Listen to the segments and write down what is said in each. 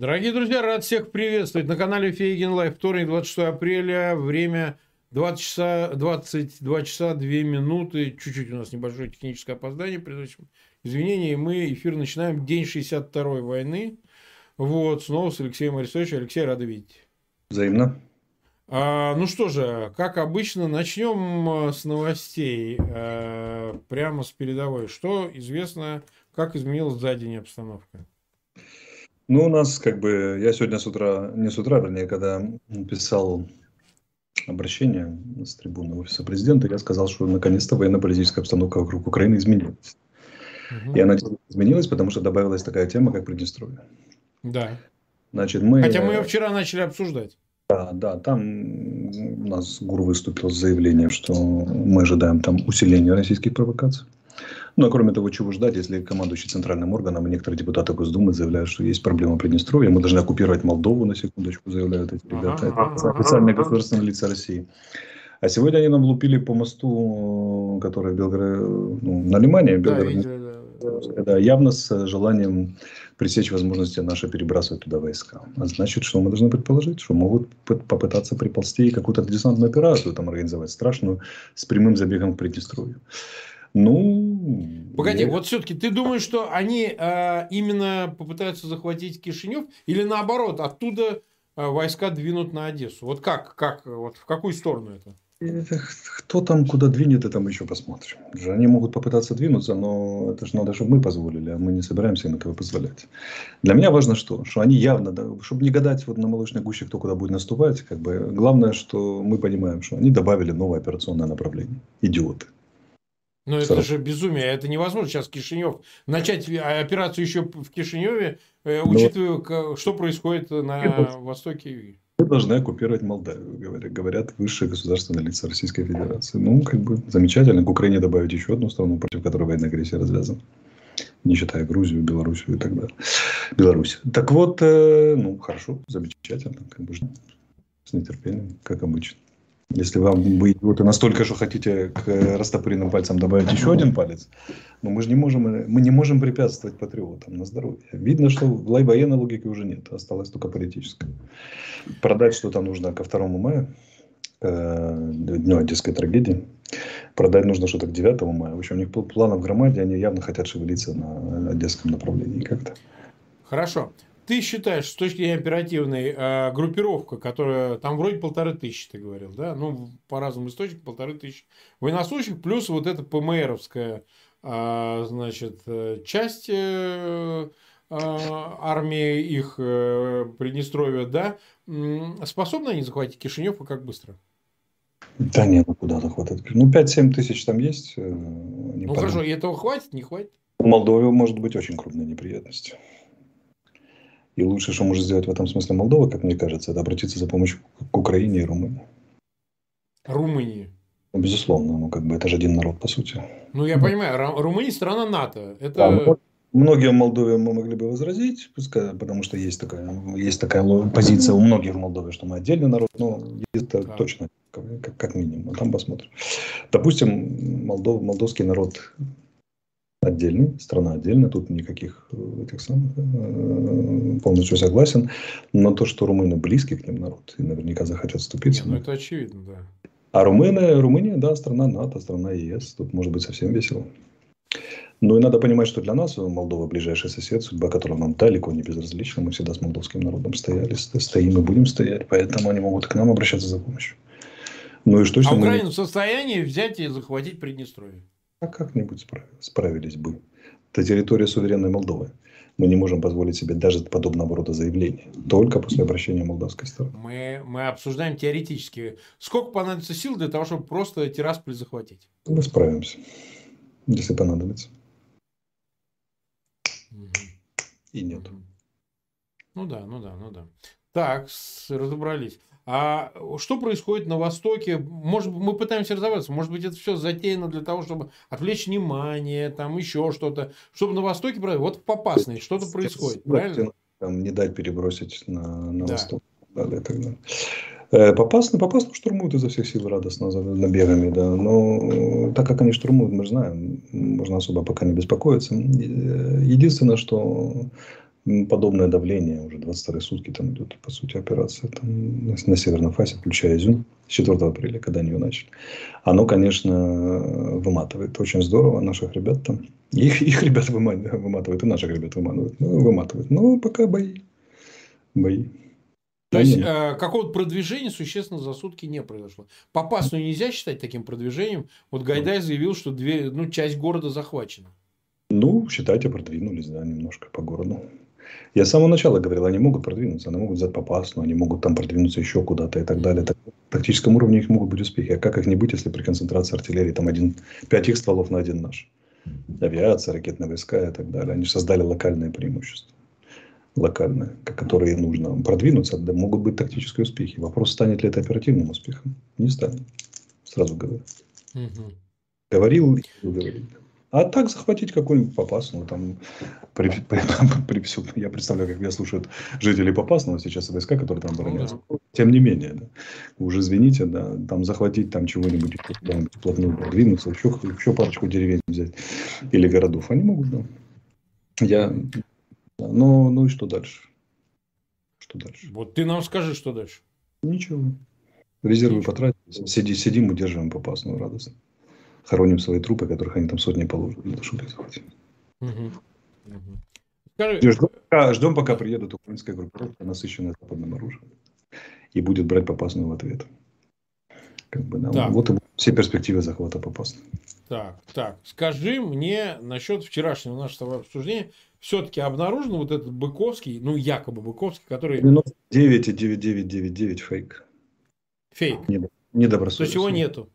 Дорогие друзья, рад всех приветствовать на канале Фейгин Лайф. Вторник, 26 апреля, время 20 часа, 22 часа 2 минуты. Чуть-чуть у нас небольшое техническое опоздание. Приносим извинения. И мы эфир начинаем. День 62-й войны. Вот, снова с Алексеем Арестовичем. Алексей, рад видеть. Взаимно. А, ну что же, как обычно, начнем э, с новостей. А, прямо с передовой. Что известно, как изменилась за день обстановка? Ну, у нас как бы, я сегодня с утра, не с утра, вернее, когда писал обращение с трибуны офиса президента, я сказал, что наконец-то военно-политическая обстановка вокруг Украины изменилась. Угу. И она изменилась, потому что добавилась такая тема, как Приднестровье. Да. Значит, мы... Хотя мы ее вчера начали обсуждать. Да, да, там у нас ГУР выступил с заявлением, что мы ожидаем там усиления российских провокаций. Ну, а кроме того, чего ждать, если командующий центральным органом и некоторые депутаты Госдумы заявляют, что есть проблема Приднестровья, мы должны оккупировать Молдову, на секундочку, заявляют эти ребята. Это официальные государственные лица России. А сегодня они нам лупили по мосту, который в Белгороде, ну, на Лимане, в Белгороде. Да, да, явно с желанием пресечь возможности наши перебрасывать туда войска. А значит, что мы должны предположить, что могут попытаться приползти и какую-то десантную операцию там организовать страшную с прямым забегом к Приднестровью. Ну... Погоди, я... вот все-таки ты думаешь, что они э, именно попытаются захватить Кишинев или наоборот, оттуда э, войска двинут на Одессу? Вот как, как, вот в какую сторону это? Это, кто там куда двинет, это мы еще посмотрим. Они могут попытаться двинуться, но это же надо, чтобы мы позволили, а мы не собираемся им этого позволять. Для меня важно что? Что они явно, да, чтобы не гадать вот на молочной гуще, кто куда будет наступать, как бы, главное, что мы понимаем, что они добавили новое операционное направление. Идиоты. Но это же безумие, это невозможно сейчас Кишинев начать операцию еще в Кишиневе, э, ну учитывая, Но... что происходит на востоке. Мы должны оккупировать Молдавию, говорят, говорят высшие государственные лица Российской Федерации. Ну, как бы замечательно. К Украине добавить еще одну страну, против которой военная агрессия развязана. Не считая Грузию, Белоруссию и так далее. Беларусь. Так вот, э, ну, хорошо, замечательно. Как бы, с нетерпением, как обычно. Если вам вот настолько, что хотите к растопыренным пальцам добавить еще один палец, но мы же не можем, мы не можем препятствовать патриотам на здоровье. Видно, что военной логики уже нет, осталось только политическая. Продать что-то нужно ко 2 мая, э, дню Одесской трагедии. Продать нужно что-то к 9 мая. В общем, у них планов в громаде, они явно хотят шевелиться на одесском направлении как-то. Хорошо ты считаешь, с точки зрения оперативной, э, группировка, которая там вроде полторы тысячи, ты говорил, да? Ну, по разным источникам полторы тысячи военнослужащих, плюс вот эта ПМРовская, э, значит, э, часть э, э, армии их э, Приднестровья, да? Способны они захватить Кишинев и как быстро? Да нет, ну куда захватывать? Ну, 5-7 тысяч там есть. Э, ну, хорошо, и этого хватит, не хватит? У Молдовы может быть очень крупные неприятности. И лучшее, что может сделать в этом смысле Молдова, как мне кажется, это обратиться за помощью к Украине и Румынии. Румынии? Ну, безусловно, ну как бы это же один народ, по сути. Ну, я понимаю, Румыния страна НАТО. Это... Да, многие в Молдове мы могли бы возразить, пускай, потому что есть такая, есть такая позиция у многих в Молдове, что мы отдельный народ, но это да. точно, как, как минимум. А там посмотрим. Допустим, Молдов, молдовский народ отдельный, страна отдельная, тут никаких э, этих самых, э, полностью согласен. Но то, что румыны близки к ним народ, и наверняка захотят вступиться. ну это очевидно, да. А румыны, Румыния, да, страна НАТО, страна ЕС, тут может быть совсем весело. Ну и надо понимать, что для нас Молдова ближайший сосед, судьба которого нам далеко не безразлична. Мы всегда с молдовским народом стояли, стоим и будем стоять, поэтому они могут к нам обращаться за помощью. Ну и что, а Украина мы... в состоянии взять и захватить Приднестровье? А как-нибудь справились бы. Это территория суверенной Молдовы. Мы не можем позволить себе даже подобного рода заявления. Только после обращения молдавской стороны. Мы, мы обсуждаем теоретически. Сколько понадобится сил для того, чтобы просто Тирасполь захватить? Мы справимся, если понадобится. Угу. И нет. Угу. Ну да, ну да, ну да. Так, разобрались. А что происходит на Востоке? Может, мы пытаемся разобраться. Может быть, это все затеяно для того, чтобы отвлечь внимание, там еще что-то. Чтобы на Востоке... Вот в Попасной что-то происходит, правильно? Там, не дать перебросить на, на да. Восток. Да, да, так далее. Э, Попасно, попасно штурмуют изо всех сил радостно набегами, да. Но так как они штурмуют, мы же знаем, можно особо пока не беспокоиться. Единственное, что подобное давление, уже 22 сутки там идет, по сути, операция там, на, Северном фасе, включая Изюм, с 4 апреля, когда они ее начали. Оно, конечно, выматывает очень здорово наших ребят там. Их, их ребят выматывает, и наших ребят выматывает. Ну, выматывает. Но пока бои. Бои. То есть э, какого-то продвижения существенно за сутки не произошло. Попасную нельзя считать таким продвижением. Вот Гайдай заявил, что две, ну, часть города захвачена. Ну, считайте, продвинулись, да, немножко по городу. Я с самого начала говорил, они могут продвинуться, они могут взять Попасную, они могут там продвинуться еще куда-то и так далее. Так, в тактическом уровне их могут быть успехи. А как их не быть, если при концентрации артиллерии там один, пять их стволов на один наш? Авиация, ракетные войска и так далее. Они создали локальное преимущество локальные, которые нужно продвинуться, да, могут быть тактические успехи. Вопрос, станет ли это оперативным успехом? Не станет. Сразу говорю. Угу. Говорил и говорил. А так захватить какой-нибудь Попасного, там, при, при, при, при, я представляю, как меня слушают жители Попасного сейчас войска, которые там обороняются. Ну, Тем не менее, да, уже извините, да, там захватить там чего-нибудь, куда-нибудь плотную продвинуться, еще, еще парочку деревень взять или городов, они могут, да. Я но, ну и что дальше? Что дальше? Вот ты нам скажи, что дальше. Ничего. Резервы Ничего. потратили. Сиди, сидим, удерживаем попасную радость. Хороним свои трупы, которых они там сотни положат для того, чтобы их захватить. Угу. Угу. Скажи... Ждем, пока, ждем, пока приедут украинская группировка, насыщенная западным оружием. И будет брать попасную в ответ. Как бы, да, вот и все перспективы захвата попасной. Так, так. Скажи мне насчет вчерашнего нашего обсуждения все-таки обнаружен вот этот Быковский, ну, якобы Быковский, который... 99,9999 фейк. Фейк? Недобросовестный. То есть его нету?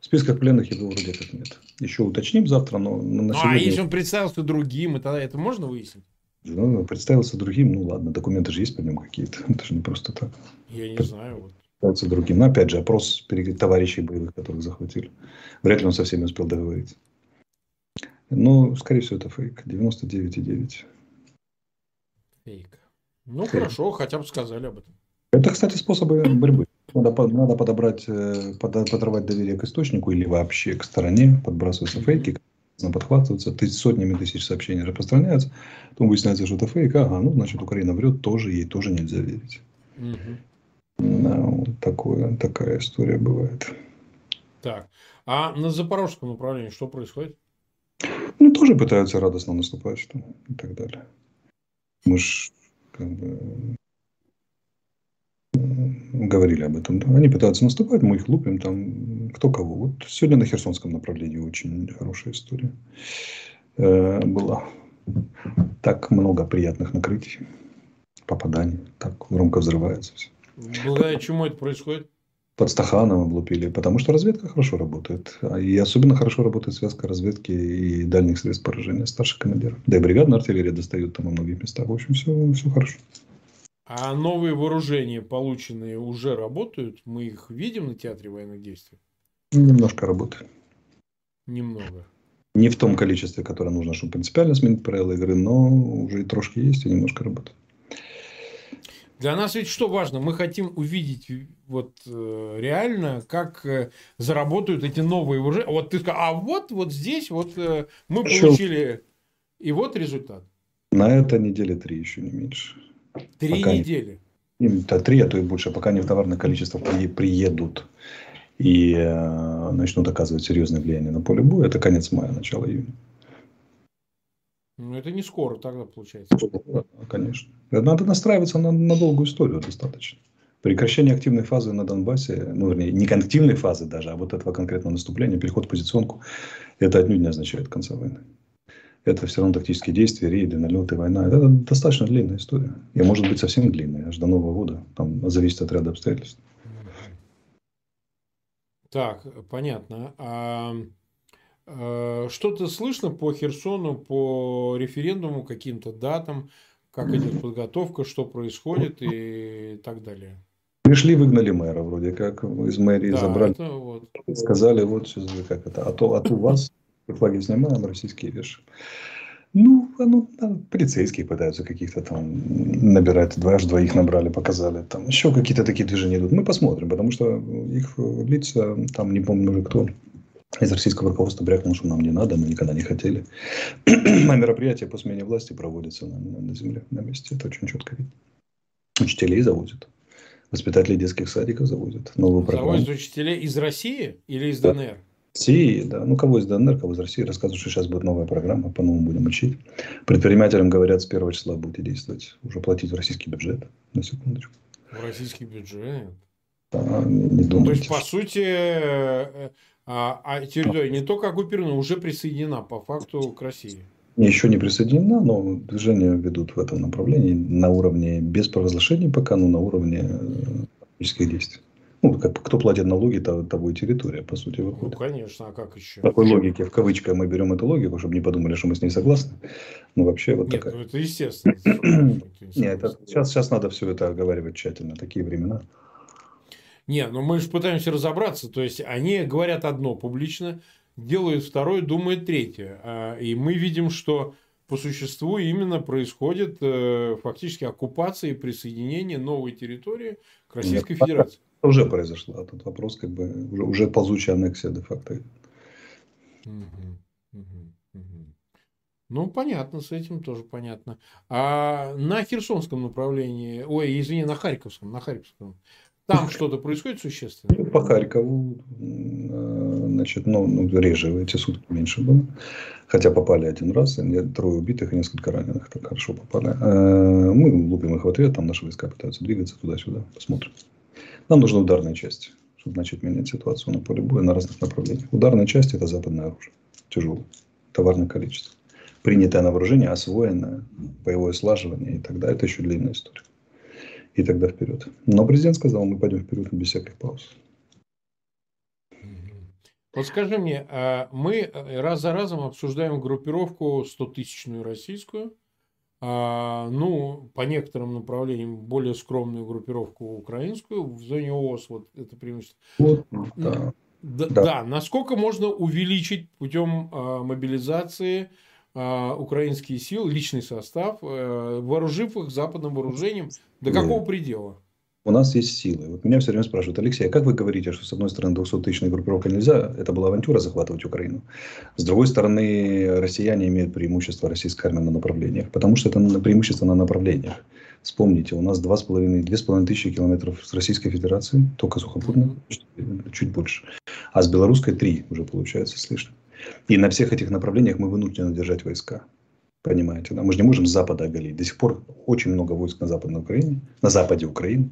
В списках пленных его вроде как нет. Еще уточним завтра, но... На ну, сегодня... а если он представился другим, тогда это можно выяснить? Ну, представился другим, ну ладно, документы же есть по нему какие-то. Это же не просто так. Я не знаю. Вот. Представился другим. Но опять же, опрос товарищей боевых, которых захватили. Вряд ли он со всеми успел договориться. Но, скорее всего, это фейк. 99,9. Фейк. Ну, фейк. хорошо, хотя бы сказали об этом. Это, кстати, способы борьбы. Надо, надо подобрать, э, под, подорвать доверие к источнику или вообще к стороне, подбрасываются фейки, подхватываются, тысяч, сотнями тысяч сообщений распространяются, потом выясняется, что это фейк, ага, ну, значит, Украина врет, тоже ей тоже нельзя верить. Угу. Да, вот такое, такая история бывает. Так, а на запорожском направлении что происходит? Ну, тоже пытаются радостно наступать что, и так далее. Мы же как бы, говорили об этом. Они пытаются наступать, мы их лупим там кто кого. Вот сегодня на Херсонском направлении очень хорошая история э, была. Так много приятных накрытий, попаданий. Так громко взрывается все. Благодаря чему это происходит? под Стаханом облупили, потому что разведка хорошо работает. А и особенно хорошо работает связка разведки и дальних средств поражения старших командиров. Да и бригадная артиллерия достает там во многих местах. В общем, все, все хорошо. А новые вооружения, полученные, уже работают? Мы их видим на театре военных действий? Немножко работают. Немного. Не в том количестве, которое нужно, чтобы принципиально сменить правила игры, но уже и трошки есть и немножко работают. Для нас ведь что важно? Мы хотим увидеть вот э, реально, как э, заработают эти новые вооружения. Вот ты сказал, а вот, вот здесь вот э, мы еще... получили, и вот результат. На это недели три еще не меньше. Три пока недели? Не, да, три, а то и больше, пока они в товарное количество при, приедут и э, начнут оказывать серьезное влияние на поле боя, это конец мая, начало июня. Ну, это не скоро тогда получается. Конечно. Надо настраиваться на, на долгую историю достаточно. Прекращение активной фазы на Донбассе, ну, вернее, не активной фазы даже, а вот этого конкретного наступления, переход в позиционку, это отнюдь не означает конца войны. Это все равно тактические действия, рейды, налеты, война. Это достаточно длинная история. И может быть совсем длинная, аж до Нового года. Там зависит от ряда обстоятельств. Так, понятно. А Э, что-то слышно по Херсону, по референдуму, каким-то датам, как идет подготовка, что происходит и так далее. Пришли, выгнали мэра вроде как, из мэрии да, забрали. Вот. Сказали, вот сейчас как это, а то, а то у вас флаги снимаем, российские вешаем. Ну, ну, полицейские пытаются каких-то там набирать, два, аж двоих набрали, показали. Там еще какие-то такие движения идут. Мы посмотрим, потому что их лица, там не помню уже кто, из российского руководства брякнул, что нам не надо, мы никогда не хотели. а мероприятия по смене власти проводятся на, на земле, на месте. Это очень четко видно. Учителей завозят. Воспитателей детских садиков завозят. Новую программу. Завозят учителей из России или из да. ДНР? России, да. Ну, кого из ДНР, кого из России. Рассказывают, что сейчас будет новая программа, по-новому будем учить. Предпринимателям говорят, с первого числа будете действовать. Уже платить в российский бюджет. На секундочку. В российский бюджет? Да, не, думайте. То есть, по сути, э, а, а территория не только оккупирована, уже присоединена по факту к России. Еще не присоединена, но движения ведут в этом направлении на уровне без провозглашения пока, но на уровне фактических действий. Ну, как, кто платит налоги, того, того и территория, по сути, выходит. Ну, конечно, а как еще? В такой логике, в кавычках, мы берем эту логику, чтобы не подумали, что мы с ней согласны. Ну, вообще, вот Нет, такая. ну, это естественно. Нет, это, сейчас, сейчас надо все это оговаривать тщательно, такие времена. Не, ну мы же пытаемся разобраться. То есть, они говорят одно публично, делают второе, думают третье. А, и мы видим, что по существу именно происходит э, фактически оккупация и присоединение новой территории к Российской Нет, Федерации. Уже произошло. А тут вопрос как бы уже, уже ползучая аннексия де-факто. Ну, понятно, с этим тоже понятно. А на Херсонском направлении, ой, извини, на Харьковском, на Харьковском, там что-то происходит существенно? По Харькову, э, значит, ну, ну, реже, эти сутки меньше было. Хотя попали один раз, трое убитых и несколько раненых. Так хорошо попали. Э, мы лупим их в ответ, там наши войска пытаются двигаться туда-сюда. Посмотрим. Нам нужны ударные части, чтобы начать менять ситуацию на поле боя на разных направлениях. Ударные части – это западное оружие. Тяжелое. Товарное количество. Принятое на вооружение, освоенное, боевое слаживание и так далее. Это еще длинная история и тогда вперед. Но президент сказал, мы пойдем вперед без всяких пауз. Вот скажи мне, а мы э, раз за разом обсуждаем группировку 100-тысячную российскую, ну, по некоторым направлениям более скромную группировку украинскую в зоне ООС, вот это преимущество. Вот, да. Да, да. да, насколько можно увеличить путем а, мобилизации а, украинские силы, личный состав, э, вооружив их западным вооружением до какого предела? У нас есть силы. Вот меня все время спрашивают, Алексей, а как вы говорите, что с одной стороны 200-тысячная группировка нельзя, это была авантюра захватывать Украину. С другой стороны, россияне имеют преимущество российской армии на направлениях, потому что это преимущество на направлениях. Вспомните, у нас 2,5 тысячи километров с Российской Федерацией, только сухопутно, чуть больше. А с белорусской 3 уже получается с лишним. И на всех этих направлениях мы вынуждены держать войска. Понимаете, да? мы же не можем с запада оголить. До сих пор очень много войск на западной Украине, на западе Украины,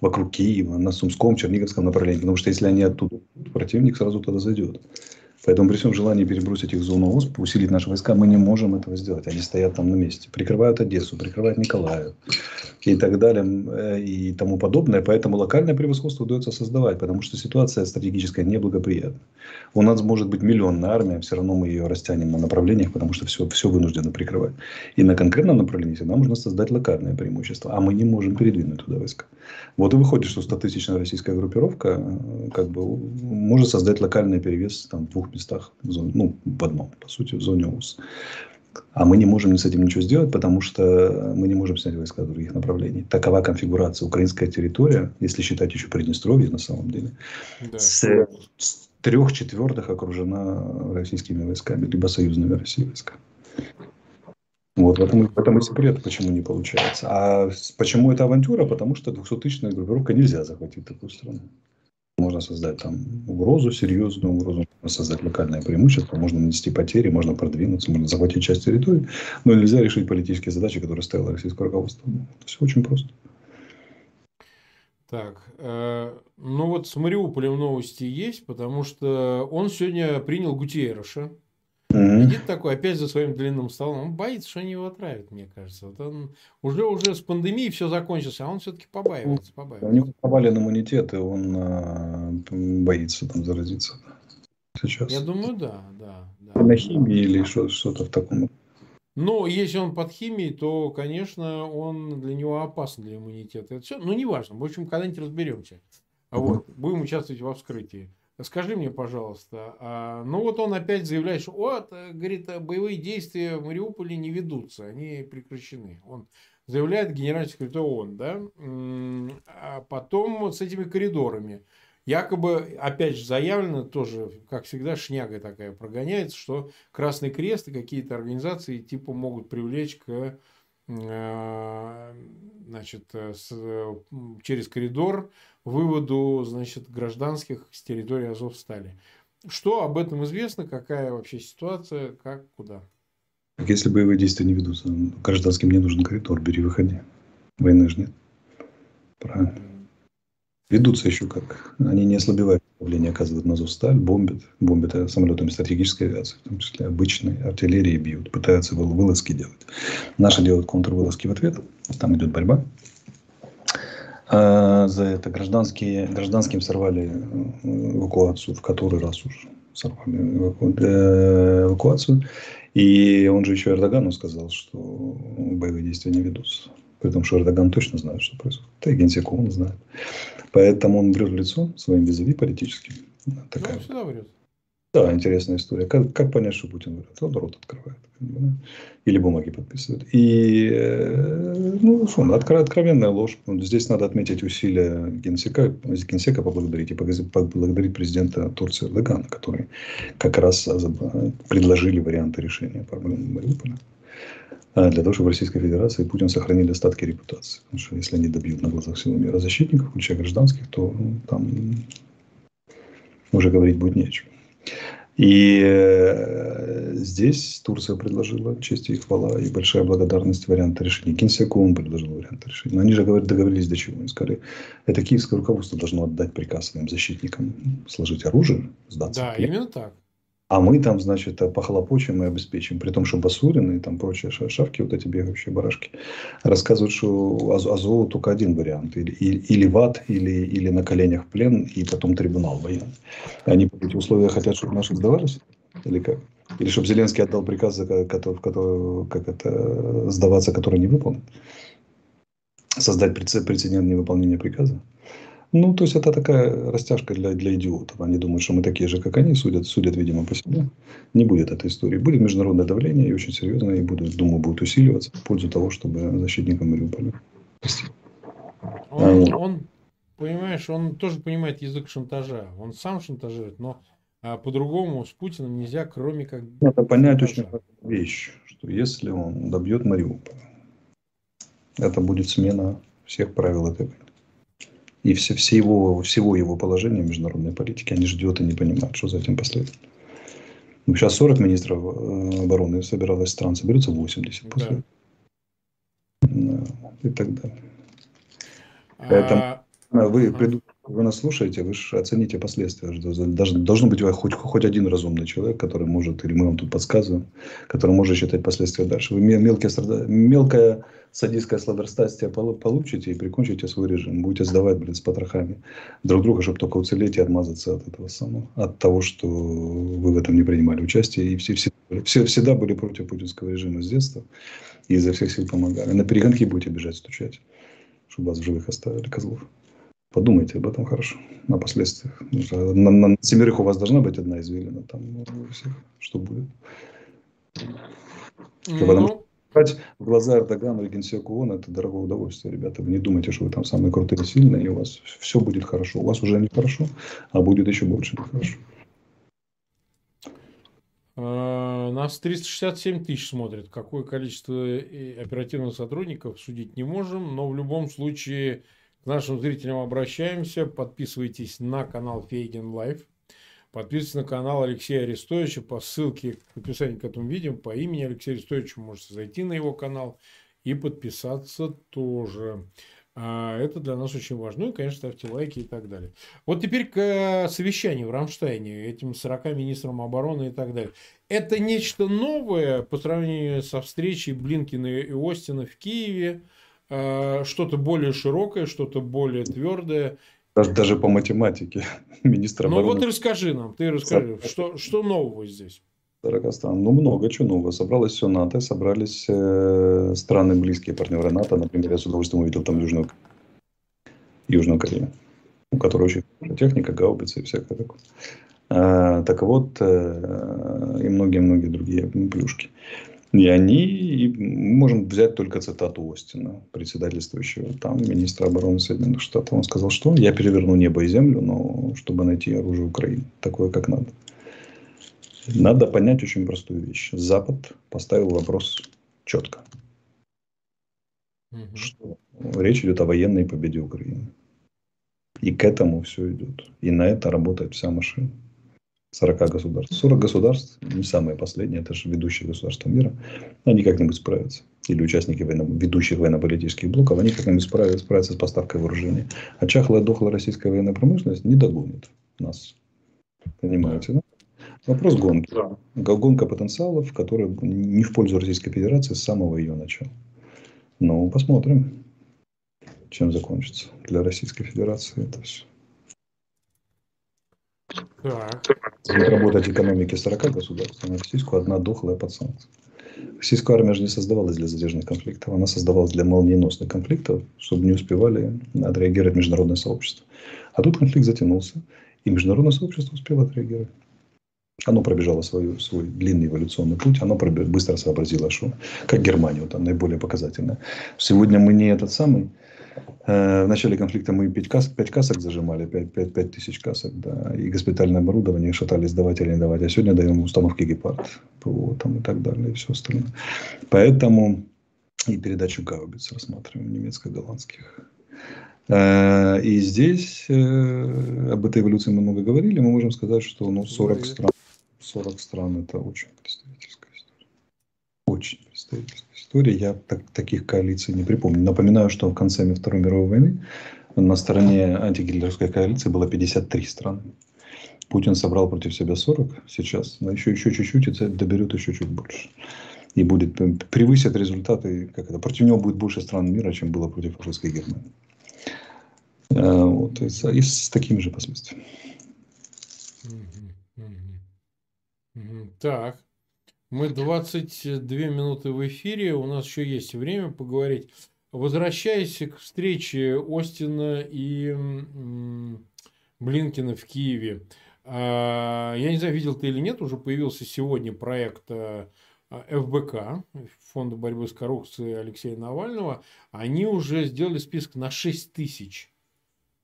вокруг Киева, на Сумском, Черниговском направлении. Потому что если они оттуда, противник сразу туда зайдет. Поэтому при всем желании перебросить их в зону ОСП, усилить наши войска, мы не можем этого сделать. Они стоят там на месте. Прикрывают Одессу, прикрывают Николаев и так далее э, и тому подобное. Поэтому локальное превосходство удается создавать, потому что ситуация стратегическая неблагоприятна. У нас может быть миллионная армия, все равно мы ее растянем на направлениях, потому что все, все вынуждены прикрывать. И на конкретном направлении всегда можно создать локальное преимущество, а мы не можем передвинуть туда войска. Вот и выходит, что 100-тысячная российская группировка э, как бы может создать локальный перевес там, в двух местах, в зоне, ну, в одном, по сути, в зоне УС. А мы не можем с этим ничего сделать, потому что мы не можем снять войска других направлений. Такова конфигурация. Украинская территория, если считать еще Приднестровье на самом деле, да. с, с трех четвертых окружена российскими войсками, либо союзными Россией войсками. Вот в этом, в этом и секрет, почему не получается. А почему это авантюра? Потому что 200-тысячная группировка нельзя захватить такую страну. Можно создать там угрозу, серьезную угрозу, можно создать локальное преимущество, можно нанести потери, можно продвинуться, можно захватить часть территории, но нельзя решить политические задачи, которые ставило российское руководство. Все очень просто. Так, э, ну вот с Мариуполем новости есть, потому что он сегодня принял Гутиереша. Сидит такой опять за своим длинным столом. Он боится, что они его отравят, мне кажется. Вот он уже, уже с пандемией все закончилось, а он все-таки побаивается. побаивается. У него повален иммунитет, и он а, боится там заразиться. Сейчас. Я думаю, да, да. да. На химии или что-то в таком. Но если он под химией, то, конечно, он для него опасен для иммунитета. Это все, ну, неважно. В общем, когда-нибудь разберемся. А вот, будем участвовать во вскрытии. Скажи мне, пожалуйста, а, ну вот он опять заявляет, что вот, э, говорит, боевые действия в Мариуполе не ведутся, они прекращены. Он заявляет генеральный секретарь ООН, да, а потом с этими коридорами. Якобы, опять же, заявлено тоже, как всегда, шняга такая прогоняется, что Красный Крест и какие-то организации типа могут привлечь к э, значит, с, через коридор выводу значит, гражданских с территории Азовстали. Что об этом известно? Какая вообще ситуация? Как? Куда? Если боевые действия не ведутся, гражданским не нужен коридор, бери, выходи. Войны же нет. Правильно. Ведутся еще как. Они не ослабевают давление, оказывают на Азовсталь, бомбят. Бомбят самолетами стратегической авиации, в том числе обычной артиллерии бьют. Пытаются вылазки делать. Наши делают контрвылазки в ответ. Там идет борьба. А за это гражданские, гражданским сорвали э, эвакуацию, в который раз уже сорвали э, эвакуацию. И он же еще Эрдогану сказал, что боевые действия не ведутся. При том, что Эрдоган точно знает, что происходит. Да и генсек он знает. Поэтому он врет в лицо своим визави политическим. Такая. Ну, всегда врет. Да, интересная история. Как, как понять, что Путин врет? Он рот открывает. Или бумаги подписывает. И, э, ну, что, откровенная ложь. Здесь надо отметить усилия Генсека, Генсека поблагодарить и поблагодарить президента Турции Эрдогана, который как раз предложили варианты решения проблемы Мариуполя. А для того, чтобы в Российской Федерации Путин сохранили остатки репутации. Потому что если они добьют на глазах всего мира защитников, включая гражданских, то ну, там уже говорить будет не о чем. И э, здесь Турция предложила честь и хвала и большая благодарность варианта решения. Кинсякун предложил вариант решения. Но они же договорились до чего. Они сказали, это киевское руководство должно отдать приказ своим защитникам сложить оружие, сдаться. Да, именно так. А мы там, значит, похлопочем и обеспечим. При том, что Басурин и там прочие шавки, вот эти бегающие барашки, рассказывают, что Азову только один вариант. Или, или, или в ад, или, или на коленях плен, и потом трибунал военный. Они эти условия хотят, чтобы наши сдавались? Или как? Или чтобы Зеленский отдал приказ, который, который, как это, сдаваться, который не выполнен? Создать прецедент невыполнения приказа? Ну, то есть это такая растяжка для, для идиотов. Они думают, что мы такие же, как они, судят, судят, видимо, по себе. Не будет этой истории. Будет международное давление, и очень серьезное, и будет, думаю, будет усиливаться в пользу того, чтобы защитникам Мариуполя. Он, он, понимаешь, он тоже понимает язык шантажа. Он сам шантажирует, но а по-другому с Путиным нельзя, кроме как... Надо понять шантажа. очень вещь, что если он добьет Мариуполь, это будет смена всех правил этой войны и все, все его, всего его положения в международной политике, они ждет и не понимают, что за этим последует. Ну, сейчас 40 министров э, обороны собиралось стран, соберется 80 после. Да. И так далее. А... Поэтому вы, приду, вы нас слушаете, вы же оцените последствия. Должен, должен быть хоть, хоть один разумный человек, который может, или мы вам тут подсказываем, который может считать последствия дальше. Вы мелкие, мелкое садистское сладострастие получите и прикончите свой режим. Будете сдавать, блин, с потрохами друг друга, чтобы только уцелеть и отмазаться от этого самого. От того, что вы в этом не принимали участие. И все, все, все всегда были против путинского режима с детства. И изо всех сил помогали. На перегонки будете бежать, стучать, чтобы вас в живых оставили, козлов. Подумайте об этом хорошо, на последствиях. На, на, семерых у вас должна быть одна извилина, там у всех, что будет. Ну... Потому что в глаза Эрдогану и Генсеку ООН это дорогое удовольствие, ребята. Вы не думайте, что вы там самые крутые и сильные, и у вас все будет хорошо. У вас уже не хорошо, а будет еще больше нехорошо. А, нас 367 тысяч смотрят. Какое количество оперативных сотрудников судить не можем, но в любом случае к нашим зрителям обращаемся. Подписывайтесь на канал Фейгин Лайф. Подписывайтесь на канал Алексея Арестовича по ссылке в описании к этому видео. По имени Алексея Арестовича можете зайти на его канал и подписаться тоже. А, это для нас очень важно. Ну и, конечно, ставьте лайки и так далее. Вот теперь к совещанию в Рамштайне, этим 40 министрам обороны и так далее. Это нечто новое по сравнению со встречей Блинкина и Остина в Киеве. Э, что-то более широкое, что-то более твердое. Даже, даже по математике министра Ну обороны. вот расскажи нам, ты расскажи, что, что нового здесь? 40 стран. Ну, много чего нового. Собралось все НАТО, собрались э, страны, близкие партнеры НАТО. Например, я с удовольствием увидел там Южную, Южную Корею, у которой очень хорошая техника, гаубицы и всякое такое. А, так вот, э, и многие-многие другие плюшки. И они, мы можем взять только цитату Остина, председательствующего там, министра обороны Соединенных Штатов. Он сказал, что я переверну небо и землю, но чтобы найти оружие Украины, такое, как надо. Надо понять очень простую вещь. Запад поставил вопрос четко. Угу. Что речь идет о военной победе Украины. И к этому все идет. И на это работает вся машина. 40 государств. 40 государств, не самые последние, это же ведущие государства мира, они как-нибудь справятся. Или участники военно, ведущих военно-политических блоков, они как-нибудь справятся, справятся с поставкой вооружения. А чахлая дохлая российская военная промышленность не догонит нас. Понимаете, да? Вопрос гонки. Да. Гонка потенциалов, которая не в пользу Российской Федерации с самого ее начала. Ну, посмотрим, чем закончится для Российской Федерации это все. Так. Работать экономики 40 государств, а российскую одна дохлая под санкции. Российская армия же не создавалась для задержанных конфликтов, она создавалась для молниеносных конфликтов, чтобы не успевали отреагировать международное сообщество. А тут конфликт затянулся, и международное сообщество успело отреагировать. Оно пробежало свой, свой длинный эволюционный путь, оно быстро сообразило, что, как Германия, вот, наиболее показательно. Сегодня мы не этот самый, в начале конфликта мы 5, кас, 5 касок зажимали, 5, 5, 5 тысяч касок, да, и госпитальное оборудование шатались, давать или не давать. А сегодня даем установки «Гепард», ПВО там и так далее, и все остальное. Поэтому и передачу гаубиц рассматриваем, немецко-голландских. Э, и здесь э, об этой эволюции мы много говорили. Мы можем сказать, что ну, 40 стран, 40 стран это очень. Очень представительская истории я так, таких коалиций не припомню. Напоминаю, что в конце Второй мировой войны на стороне антигитлеровской коалиции было 53 страны. Путин собрал против себя 40 сейчас, но еще, еще чуть-чуть и доберет еще чуть больше. И будет превысит результаты, как это, против него будет больше стран мира, чем было против фашистской Германии. А, вот, и, и с такими же последствиями. Так, мы 22 минуты в эфире, у нас еще есть время поговорить. Возвращаясь к встрече Остина и Блинкина в Киеве. А, я не знаю, видел ты или нет, уже появился сегодня проект а, ФБК, Фонда борьбы с коррупцией Алексея Навального. Они уже сделали список на 6 тысяч.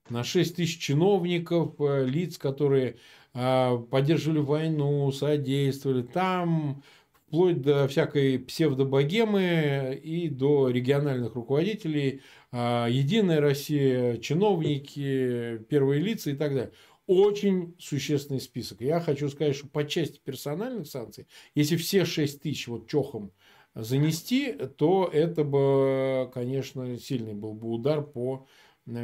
На 6 тысяч чиновников, э, лиц, которые а, поддерживали войну, содействовали. Там вплоть до всякой псевдобогемы и до региональных руководителей, а, Единая Россия, чиновники, первые лица и так далее. Очень существенный список. Я хочу сказать, что по части персональных санкций, если все 6 тысяч вот чохом занести, то это бы, конечно, сильный был бы удар по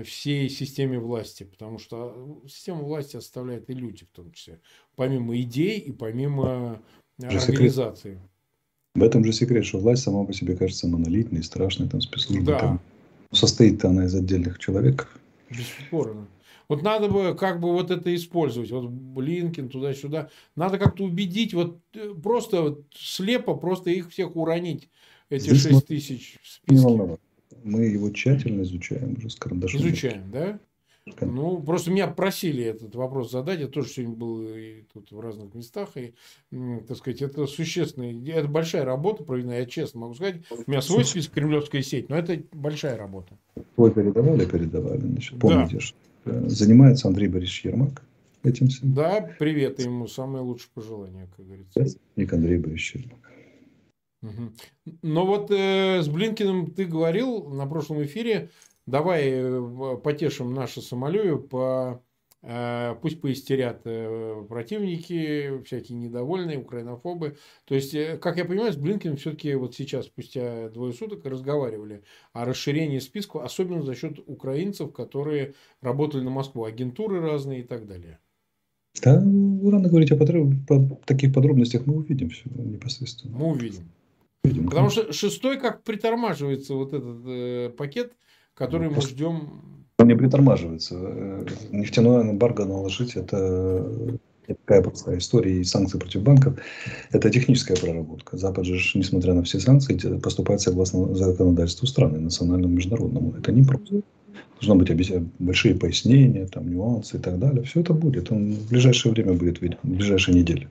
всей системе власти, потому что система власти оставляет и люди в том числе, помимо идей и помимо организации. В этом же секрет, что власть сама по себе кажется монолитной, страшной, там, спецслужбы. Да. Там, состоит она из отдельных человек. Бесспорно. Вот надо бы как бы вот это использовать. Вот Блинкин туда-сюда. Надо как-то убедить, вот э, просто вот слепо, просто их всех уронить, эти Здесь 6 тысяч в списке. Мы его тщательно изучаем уже с карандашом. Изучаем, да? Ну, просто меня просили этот вопрос задать. Я тоже сегодня был и тут в разных местах. И, так сказать, это существенная, это большая работа проведена, я честно могу сказать. У меня свой список кремлевская сеть, но это большая работа. Твой передавали, передавали. Значит, помните, да. что э, занимается Андрей Борисович Ермак этим всем. Да, привет ему, самые лучшие пожелания, как говорится. Ник Андрей Борисович Ермак. Угу. Но вот э, с Блинкиным ты говорил на прошлом эфире, давай э, потешим наше самолюбие, по, э, пусть поистерят э, противники, всякие недовольные, украинофобы. То есть, как я понимаю, с Блинкиным все-таки вот сейчас, спустя двое суток, разговаривали о расширении списка, особенно за счет украинцев, которые работали на Москву, агентуры разные и так далее. Да, рано говорить о потреб... по таких подробностях, мы увидим все непосредственно. Мы увидим. увидим. Потому что шестой как притормаживается вот этот э, пакет, который мы ждем. Он не притормаживается. Э, нефтяное эмбарго наложить это такая простая история и санкции против банков. Это техническая проработка. Запад же, несмотря на все санкции, поступает согласно законодательству страны, национальному, международному. Это не просто. Должно быть большие пояснения, там, нюансы и так далее. Все это будет. Он в ближайшее время будет виден, в ближайшие недели.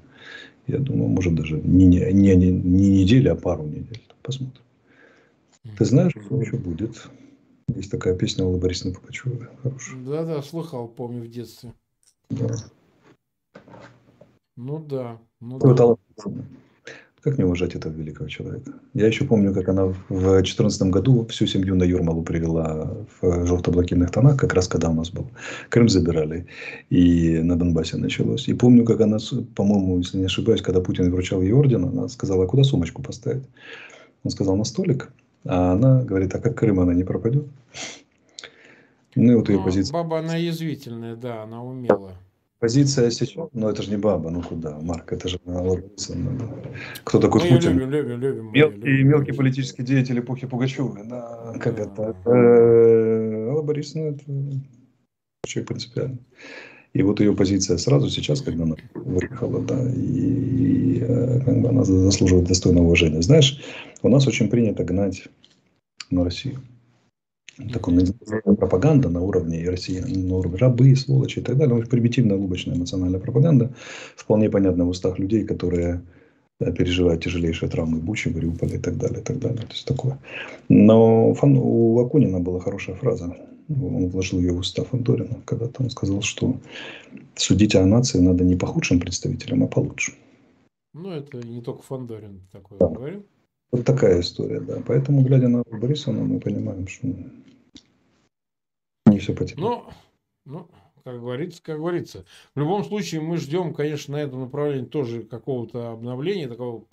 Я думаю, может даже не, не, не, не неделя, а пару недель. Посмотрим. Ты знаешь, что еще будет? Есть такая песня Аллы Борисовны Пугачевой. Хорошая. Да-да, слыхал, помню в детстве. Да. Ну да. Ну, да. Как не уважать этого великого человека? Я еще помню, как она в 2014 году всю семью на Юрмалу привела в желто-блокирных тонах, как раз когда у нас был. Крым забирали, и на Донбассе началось. И помню, как она, по-моему, если не ошибаюсь, когда Путин вручал ей орден, она сказала, а куда сумочку поставить? Он сказал, на столик. А она говорит, а как Крым она не пропадет? Ну и вот ее ну, позиция. Баба, она язвительная, да, она умела. Позиция сейчас, но это же не баба, ну куда, Марк, это же Кто такой ну, Путин? Любим, любим, любим, мелкий, любим, мелкий любим. политический деятель эпохи Пугачева, да, как да. это? Э, Алла Борисовна, это человек принципиальный. И вот ее позиция сразу сейчас, когда она выехала, да, и, и э, как бы она заслуживает достойного уважения. Знаешь, у нас очень принято гнать на Россию. Такая пропаганда на уровне россиян, на уровне рабы, сволочи и так далее. Очень примитивная, лубочная национальная пропаганда, вполне понятна в устах людей, которые переживают тяжелейшие травмы Бучи, Мариуполя и так далее, и так далее. То есть такое. Но фан, у Акунина была хорошая фраза. Он вложил ее в уста Фандорина, когда там сказал, что судить о нации надо не по худшим представителям, а по лучшим. Ну, это не только Фандорин такое да. говорил. Вот такая история, да. Поэтому, глядя на Борисовну, мы понимаем, что не все потеряно. Ну, ну, как говорится, как говорится. В любом случае, мы ждем, конечно, на этом направлении тоже какого-то обновления, такого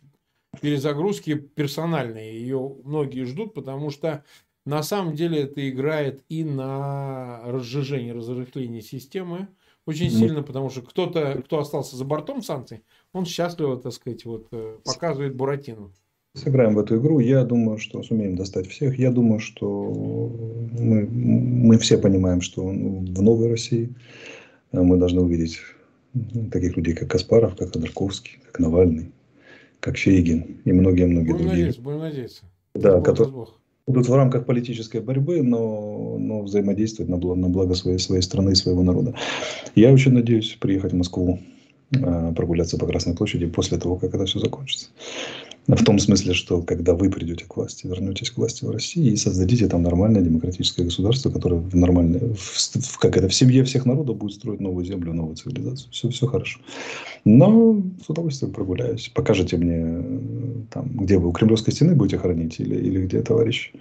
перезагрузки персональной. Ее многие ждут, потому что на самом деле это играет и на разжижение, разрыхление системы очень сильно, потому что кто-то, кто остался за бортом санкций, он счастливо, так сказать, вот э, показывает Буратино. Сыграем в эту игру. Я думаю, что сумеем достать всех. Я думаю, что мы, мы все понимаем, что ну, в новой России э, мы должны увидеть таких людей, как Каспаров, как Ходорковский, как Навальный, как Шейгин и многие-многие другие. Будем надеяться. Да, которые будут в рамках политической борьбы, но, но взаимодействовать на благо, на благо своей, своей страны и своего народа. Я очень надеюсь приехать в Москву, э, прогуляться по Красной площади после того, как это все закончится. В том смысле, что когда вы придете к власти, вернетесь к власти в России и создадите там нормальное демократическое государство, которое в нормальной, в, в, как это, в семье всех народов будет строить новую землю, новую цивилизацию. Все, все хорошо. Но с удовольствием прогуляюсь. Покажите мне, там, где вы у Кремлевской стены будете хранить или, или где, товарищ?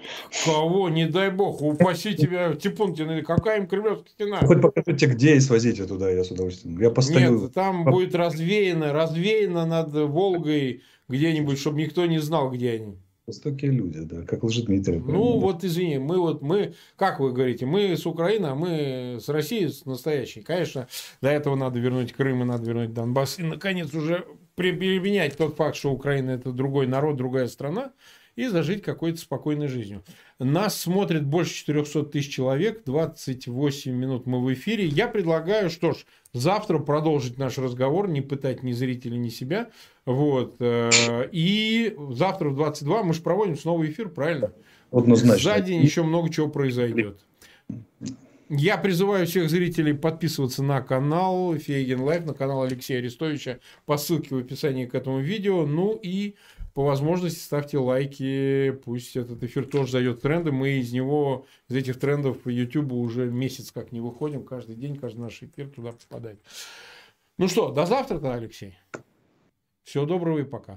Кого? Не дай бог. Упаси тебя, Типункин. Какая им Кремлевская стена? Хоть покажите, где и свозите туда, я с удовольствием. Я постою. Нет, там будет развеяно, развеяно над Волгой где-нибудь, чтобы никто не знал, где они. Жестокие люди, да, как Лжедмитрий. Ну, да. вот извини, мы вот, мы, как вы говорите, мы с Украины, а мы с Россией с настоящей. Конечно, до этого надо вернуть Крым и надо вернуть Донбасс. И, наконец, уже переменять тот факт, что Украина – это другой народ, другая страна и зажить какой-то спокойной жизнью. Нас смотрит больше 400 тысяч человек, 28 минут мы в эфире. Я предлагаю, что ж, завтра продолжить наш разговор, не пытать ни зрителей, ни себя. Вот. Э, и завтра в 22 мы же проводим снова эфир, правильно? Однозначно. За день еще много чего произойдет. Я призываю всех зрителей подписываться на канал Фейгин Лайф, на канал Алексея Арестовича по ссылке в описании к этому видео. Ну и по возможности ставьте лайки, пусть этот эфир тоже зайдет в тренды. Мы из него, из этих трендов по YouTube уже месяц как не выходим. Каждый день, каждый наш эфир туда попадает. Ну что, до завтра тогда, Алексей. Всего доброго и пока.